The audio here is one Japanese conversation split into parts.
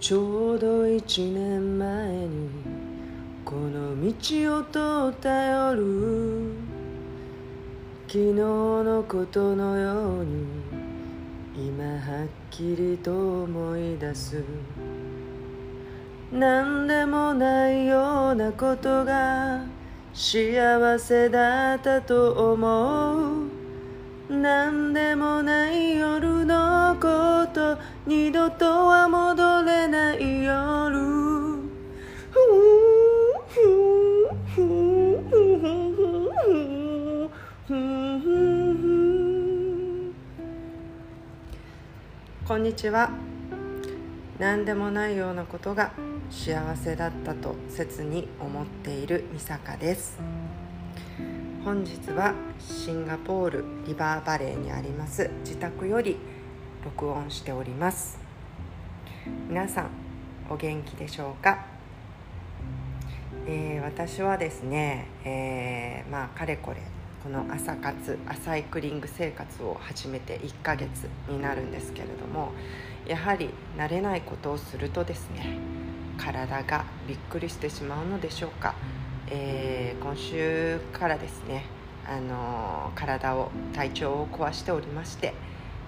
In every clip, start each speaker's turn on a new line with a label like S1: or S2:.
S1: ちょうど一年前にこの道を通った夜昨日のことのように今はっきりと思い出す。何でもないようなことが幸せだったと思う。何でもない夜のこと二度とは戻んにちは。何でもないようなことが幸せだったと切に思っている美坂です。本日はシンガポールリバーバレーにあります自宅より録音しております。皆さんお元気でしょうか、えー、私はですね、えー、まあかれこれこの朝活アサイクリング生活を始めて1ヶ月になるんですけれどもやはり慣れないことをするとですね体がびっくりしてしまうのでしょうか、えー、今週からですねあの体を体調を壊しておりまして、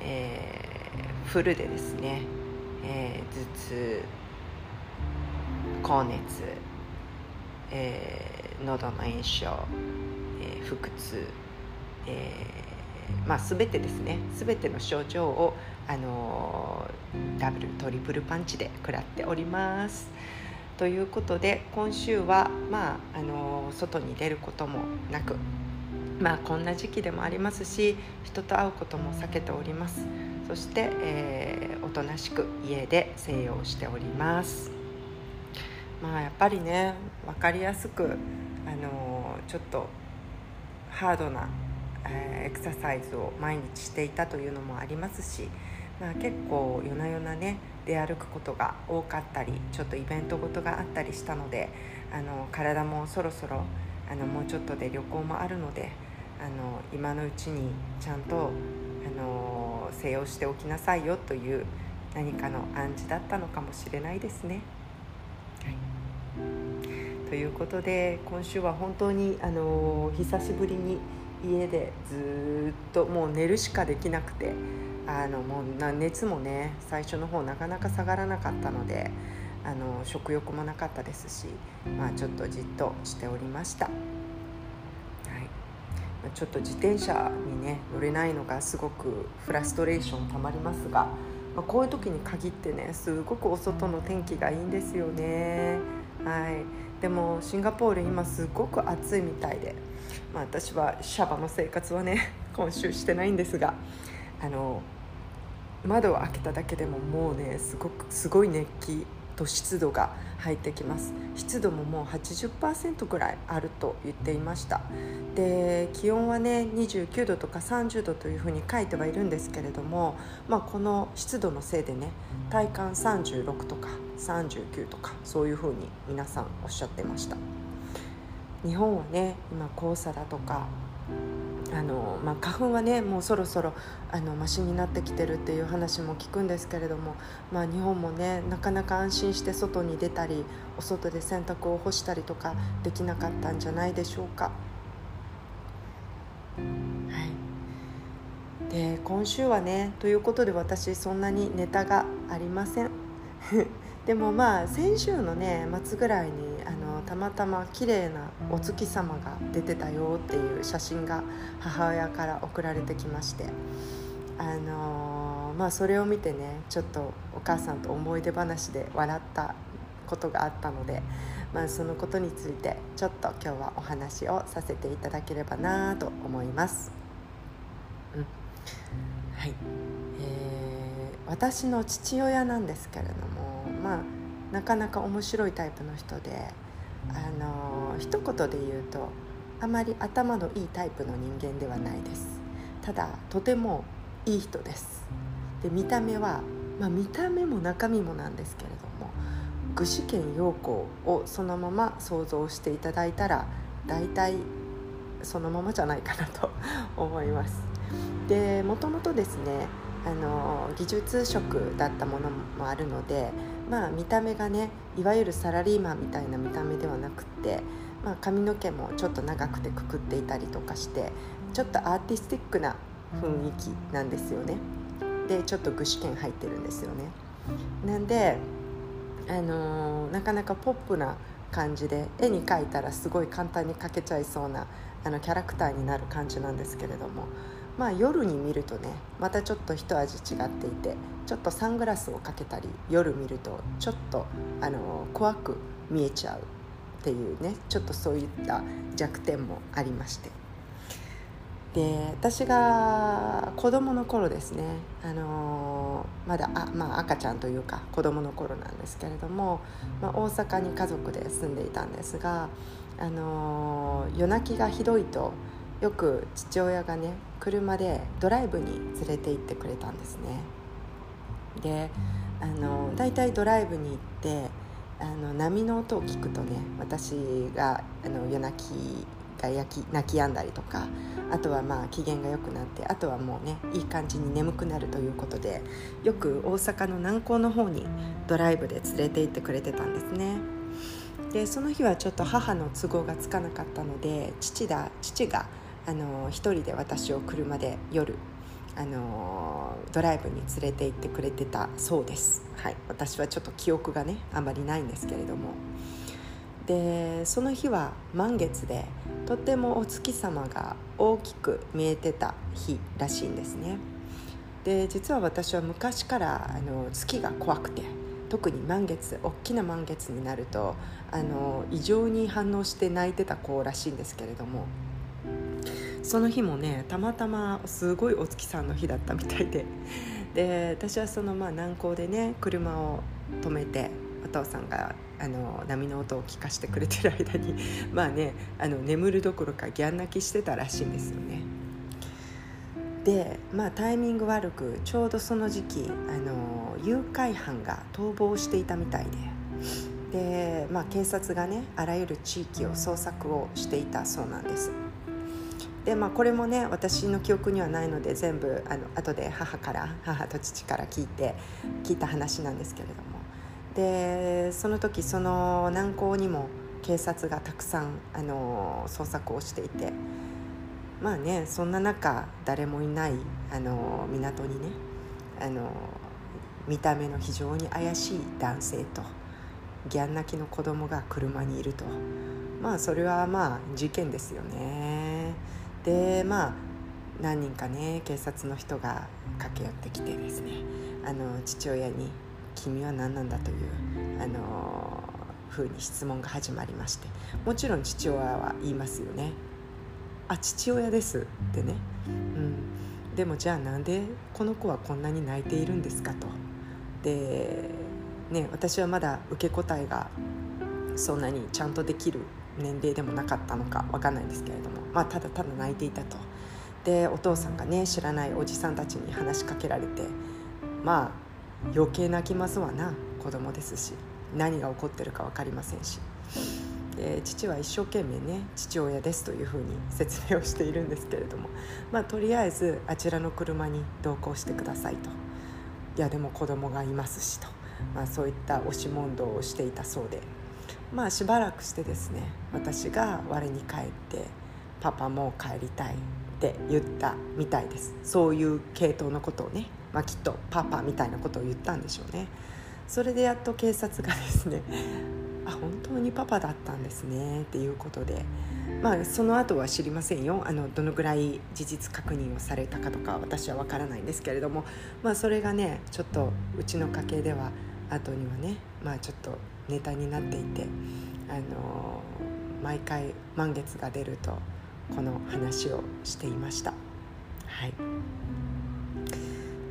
S1: えー、フルでですね、えー、頭痛高熱、えー、喉の炎症えー、腹痛、えー、まあ、全てですね。全ての症状を、あのー、ダブルトリプルパンチで食らっております。ということで今週は、まああの外に出ることもなくまあこんな時期でもありますし人と会うことも避けております。そして、えー、おとなしく家で静養しております。まあやっぱりね分かりやすくあのちょっとハードな、えー、エクササイズを毎日していたというのもありますし、まあ、結構夜な夜なね出歩くことが多かったりちょっとイベントごとがあったりしたのであの体もそろそろあのもうちょっとで旅行もあるのであの今のうちにちゃんとあの静養しておきなさいよという何かの暗示だったのかもしれないですね。ということで今週は本当にあの久しぶりに家でずっともう寝るしかできなくてあのもう熱もね最初の方なかなか下がらなかったのであの食欲もなかったですし、まあ、ちょっとじっとしておりました。ちょっと自転車にね乗れないのがすごくフラストレーションたまりますが、まあ、こういう時に限ってねすごくお外の天気がいいんですよね。はいでもシンガポール今すごく暑いみたいで、まあ、私はシャバの生活はね 今週してないんですがあの窓を開けただけでももうねすごくすごい熱気と湿度が入ってきます。湿度ももう80%ぐらいあると言っていました。で気温はね29度とか30度というふうに書いてはいるんですけれども、まあ、この湿度のせいでね体感36とか39とかそういうふうに皆さんおっしゃってました日本はね今黄砂だとかあの、まあ、花粉はねもうそろそろあのマシになってきてるっていう話も聞くんですけれども、まあ、日本もねなかなか安心して外に出たりお外で洗濯を干したりとかできなかったんじゃないでしょうか。はい、で今週はねということで私そんなにネタがありません。でもまあ先週のね末ぐらいにあのたまたま綺麗なお月様が出てたよっていう写真が母親から送られてきましてあのまあそれを見てねちょっとお母さんと思い出話で笑ったことがあったので、まあ、そのことについてちょっと今日はお話をさせていただければなと思います。うんはいえー、私の父親なんですけれどもまあなかなか面白いタイプの人であの一言で言うとあまり頭のいいタイプの人間ではないです。ただとてもいい人です。で見た目は、まあ、見た目も中身もなんですけれども具志堅用高をそのまま想像していただいたら大体そのままじゃないかなと 思います。でもともとですねあの技術職だったものもあるので、まあ、見た目がねいわゆるサラリーマンみたいな見た目ではなくって、まあ、髪の毛もちょっと長くてくくっていたりとかしてちょっとアーティスティックな雰囲気なんですよね。でちょっと具志堅入ってるんですよね。なんで、あのー、なかなかポップな感じで絵に描いたらすごい簡単に描けちゃいそうなあのキャラクターになる感じなんですけれどもまあ夜に見るとねまたちょっと一味違っていてちょっとサングラスをかけたり夜見るとちょっとあの怖く見えちゃうっていうねちょっとそういった弱点もありまして。で私が子供の頃ですね、あのまだあ、まあ、赤ちゃんというか子供の頃なんですけれども、まあ、大阪に家族で住んでいたんですが、あの夜泣きがひどいとよく父親がね車でドライブに連れて行ってくれたんですね。であのだいたいドライブに行ってあの波の音を聞くとね私があの夜泣きが焼き泣き止んだりとかあとはまあ機嫌が良くなってあとはもうねいい感じに眠くなるということでよく大阪の南港の方にドライブで連れて行ってくれてたんですね。でその日はちょっと母の都合がつかなかったので父だ父があの一人で私を車で夜あのドライブに連れて行ってくれてたそうです、はい、私はちょっと記憶がねあまりないんですけれども。でその日は満月でとってもお月様が大きく見えてた日らしいんですね。で実は私は昔からあの月が怖くて特に満月大きな満月になるとあの異常に反応して泣いてた子らしいんですけれども。その日もねたまたますごいお月さんの日だったみたいで で私はそのまあ南港でね車を止めてお父さんがあの波の音を聞かせてくれてる間に まあねあの眠るどころかギャン泣きしてたらしいんですよね。でまあタイミング悪くちょうどその時期あの誘拐犯が逃亡していたみたいでで、まあ、警察がねあらゆる地域を捜索をしていたそうなんです。でまあ、これもね私の記憶にはないので全部あの後で母から母と父から聞いて聞いた話なんですけれども。でその時その南港にも警察がたくさんあの捜索をしていて。まあねそんな中誰もいないあの港にねあの見た目の非常に怪しい男性とギャン泣きの子供が車にいると。まあそれはまあ事件ですよね。でまあ何人かね警察の人が駆け寄ってきてですねあの父親に「君は何なんだ?」というあのふうに質問が始まりましてもちろん父親は言いますよね「あ父親です」ってね、うん、でもじゃあなんでこの子はこんなに泣いているんですかと。でね私はまだ受け答えがそんなにちゃんとできる年齢でもなかったのか分かんないんですけれども、まあ、ただただ泣いていたと。でお父さんがね知らないおじさんたちに話しかけられてまあ余計泣きますわな。子供ですし。何が起こってるか分かりませんし。で父は一生懸命ね父親ですというふうに説明をしているんですけれども、まあ、とりあえずあちらの車に同行してくださいと。いやでも子供がいますしと、まあ、そういった押し問答をしていたそうで。まあしばらくしてですね私が我に返って「パパもう帰りたい」って言ったみたいです。そういう系統のことをね、まあ、きっとパパみたいなことを言ったんでしょうね。それでやっと警察がですね あ本当にパパだったんですねっていうことでまあその後は知りませんよ。あのどのぐらい事実確認をされたかとか私は分からないんですけれどもまあそれがねちょっとうちの家系では後にはねまあちょっとネタになっていてあの毎回満月が出るとこの話をしていました。はい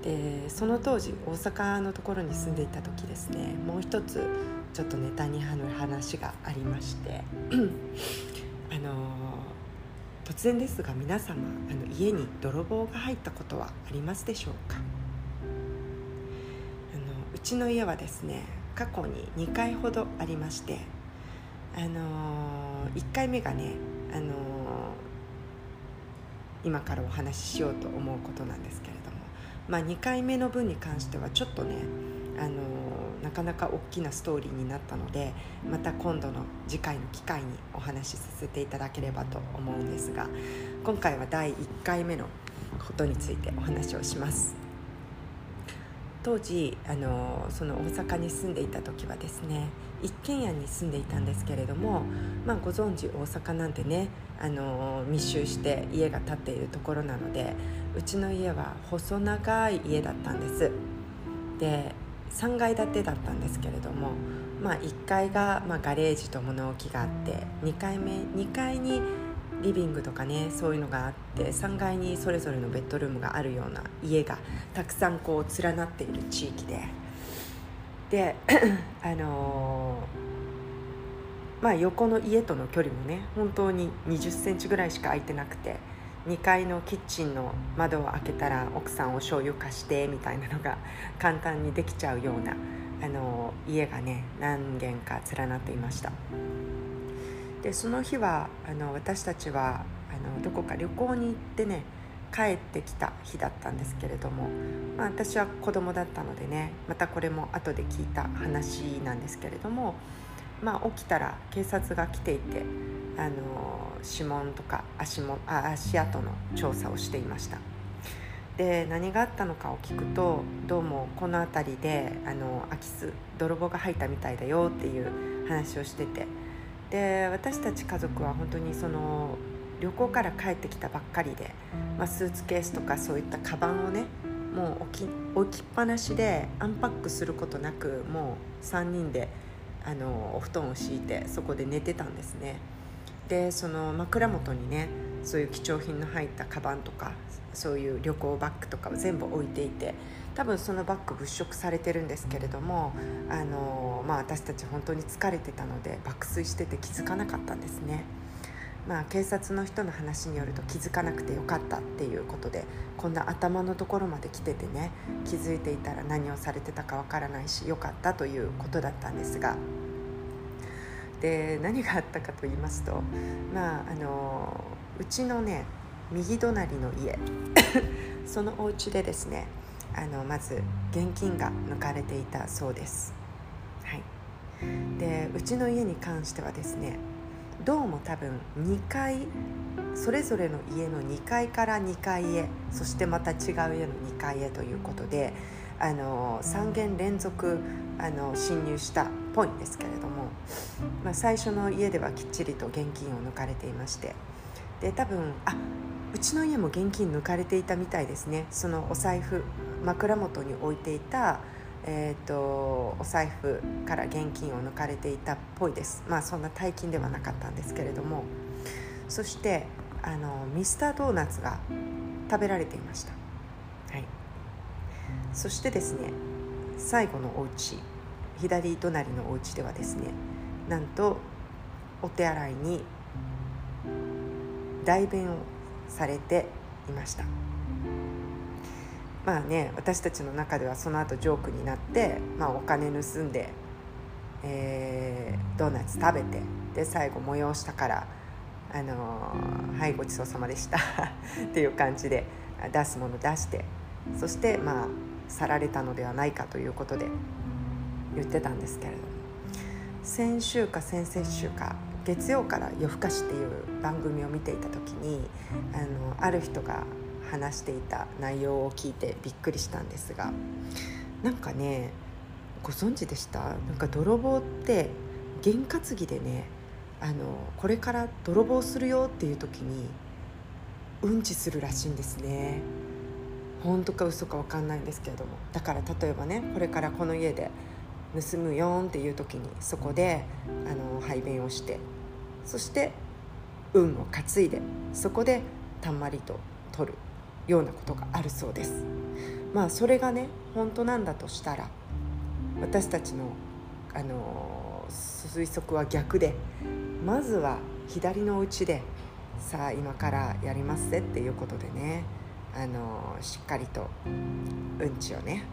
S1: でその当時大阪のところに住んでいた時ですねもう一つちょっとネタになる話がありまして あの突然ですが皆様あの家に泥棒が入ったことはありますでしょうか？あのうちの家はですね過去に2回ほどありましてあの1回目がねあの今からお話ししようと思うことなんですけれどもまあ、2回目の分に関してはちょっとねあのなかなか大きなストーリーになったのでまた今度の次回の機会にお話しさせていただければと思うんですが今回は第1回目のことについてお話をします。当時あのその大阪に住んでいた時はですね一軒家に住んでいたんですけれども、まあ、ご存知大阪なんてねあの密集して家が建っているところなのでうちの家は細長い家だったんです。で3階建てだったんですけれども、まあ、1階が、まあ、ガレージと物置があって2階目2階にリビングとかねそういうのがあって3階にそれぞれのベッドルームがあるような家がたくさんこう連なっている地域でで あのー、まあ横の家との距離もね本当に2 0センチぐらいしか空いてなくて2階のキッチンの窓を開けたら奥さんお醤油貸してみたいなのが 簡単にできちゃうようなあの家がね何軒か連なっていました。でその日はあの私たちはあのどこか旅行に行ってね帰ってきた日だったんですけれども、まあ、私は子供だったのでねまたこれも後で聞いた話なんですけれども、まあ、起きたら警察が来ていてあの指紋とか足もあ足跡の調査をしていました。で何があったのかを聞くとどうもこの辺りであの空き巣泥棒が入ったみたいだよっていう話をしててで私たち家族は本当にその旅行から帰ってきたばっかりで、まあ、スーツケースとかそういったカバンをねもう置き置きっぱなしでアンパックすることなくもう3人であのお布団を敷いてそこで寝てたんですね。でその枕元にねそういう貴重品の入ったカバンとかそういう旅行バッグとかを全部置いていて多分そのバッグ物色されてるんですけれどもあの、まあ、私たち本当に疲れてたので爆睡してて気づかなかったんですね。まあ、警察の人の話によると気づかなくてよかったっていうことでこんな頭のところまで来ててね気づいていたら何をされてたかわからないしよかったということだったんですがで何があったかと言いますとまああのうちのね右隣の家 そのお家でですねあのまず現金が抜かれていたそうです、はい、でうちの家に関してはですねどうも多分2階それぞれの家の2階から2階へそしてまた違う家の2階へということであの3軒連続あの侵入したっぽいんですけれども、まあ、最初の家ではきっちりと現金を抜かれていましてで多分あうちの家も現金抜かれていたみたいですね。そのお財布枕元に置いていた、えーと、お財布から現金を抜かれていたっぽいです。まあそんな大金ではなかったんですけれども。そしてあのミスタードーナツが食べられていました、はい、そしてですね最後のお家左隣のお家ではですねなんとお手洗いに代弁をされていました。まあね私たちの中ではその後ジョークになって、まあ、お金盗んで、えー、ドーナツ食べてで最後催したから「あのー、はいごちそうさまでした」っていう感じで出すもの出してそしてまあ去られたのではないかということで言ってたんですけれども。先週か先々週か月曜から「夜更かし」っていう番組を見ていた時にあのある人が話していた内容を聞いてびっくりしたんですがなんかねご存知でした？なんか泥棒って験担ぎでねあのこれから泥棒するよっていう時にうんちするらしいんですね。本当か嘘か分かんないんですけれども。だから例えばねこれからこの家で盗むよんっていう時にそこであの排便をしてそして運を担いでそこでたんまりと取る。ようなことがあるそうです。まあそれがね本当なんだとしたら私たちのあの推測は逆でまずは左のお家でさあ今からやりますぜっていうことでねあのしっかりとうんちをね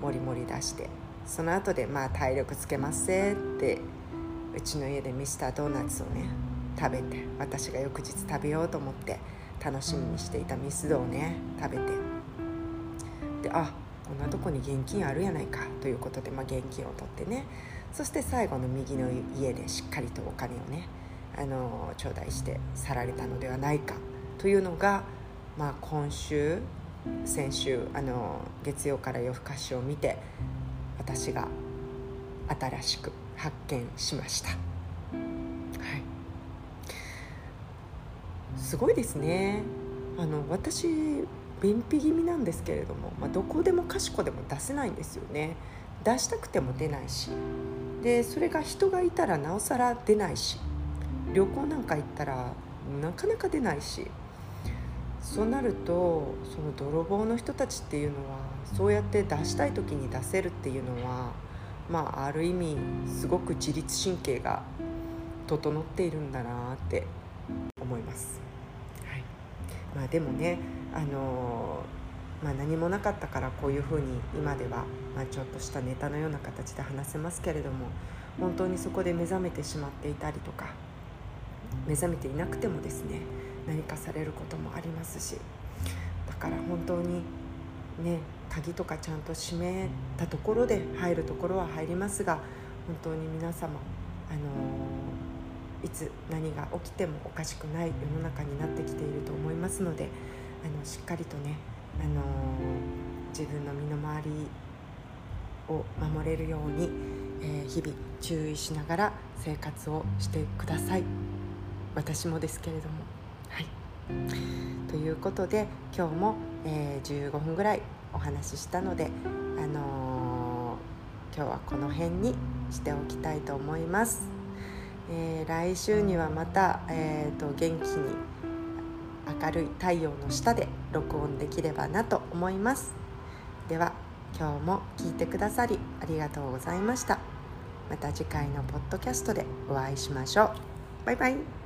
S1: もりもり出してその後でまあ体力つけますぜってうちの家でミスタードーナツをね食べて私が翌日食べようと思って楽しみにしていたミスドをね食べて。ってあこんなとこに現金あるやないかということで、まあ、現金を取ってね。そして最後の右の家でしっかりとお金をねあの頂戴して去られたのではないかというのが、まあ、今週先週あの月曜から夜更かしを見て私が新しく発見しました。はい。すごいですね。あの私便秘気味なんですけれども、まあ、どこでもかしこでも出せないんですよね。出したくても出ないし。でそれが人がいたらなおさら出ないし。旅行なんか行ったらなかなか出ないし。そうなるとその泥棒の人たちっていうのはそうやって出したい時に出せるっていうのはまあある意味すごく自律神経が整っているんだなって思います。まあ、でもねあのまあ、何もなかったからこういうふうに今では、まあ、ちょっとしたネタのような形で話せますけれども本当にそこで目覚めてしまっていたりとか目覚めていなくてもですね何かされることもありますしだから本当にね鍵とかちゃんと閉めたところで入るところは入りますが本当に皆様あのいつ何が起きてもおかしくない世の中になってきていると思いますのであのしっかりとねあの自分の身の回りを守れるように、えー、日々注意しながら生活をしてください。私もですけれども。はい。ということで今日も、えー、15分ぐらいお話ししたのであのー、今日はこの辺にしておきたいと思います、えー、来週にはまた、えーと元気に明るい太陽の下で録音できればなと思います。では今日も聞いてくださりありがとうございました。また次回のポッドキャストでお会いしましょう。バイバイ。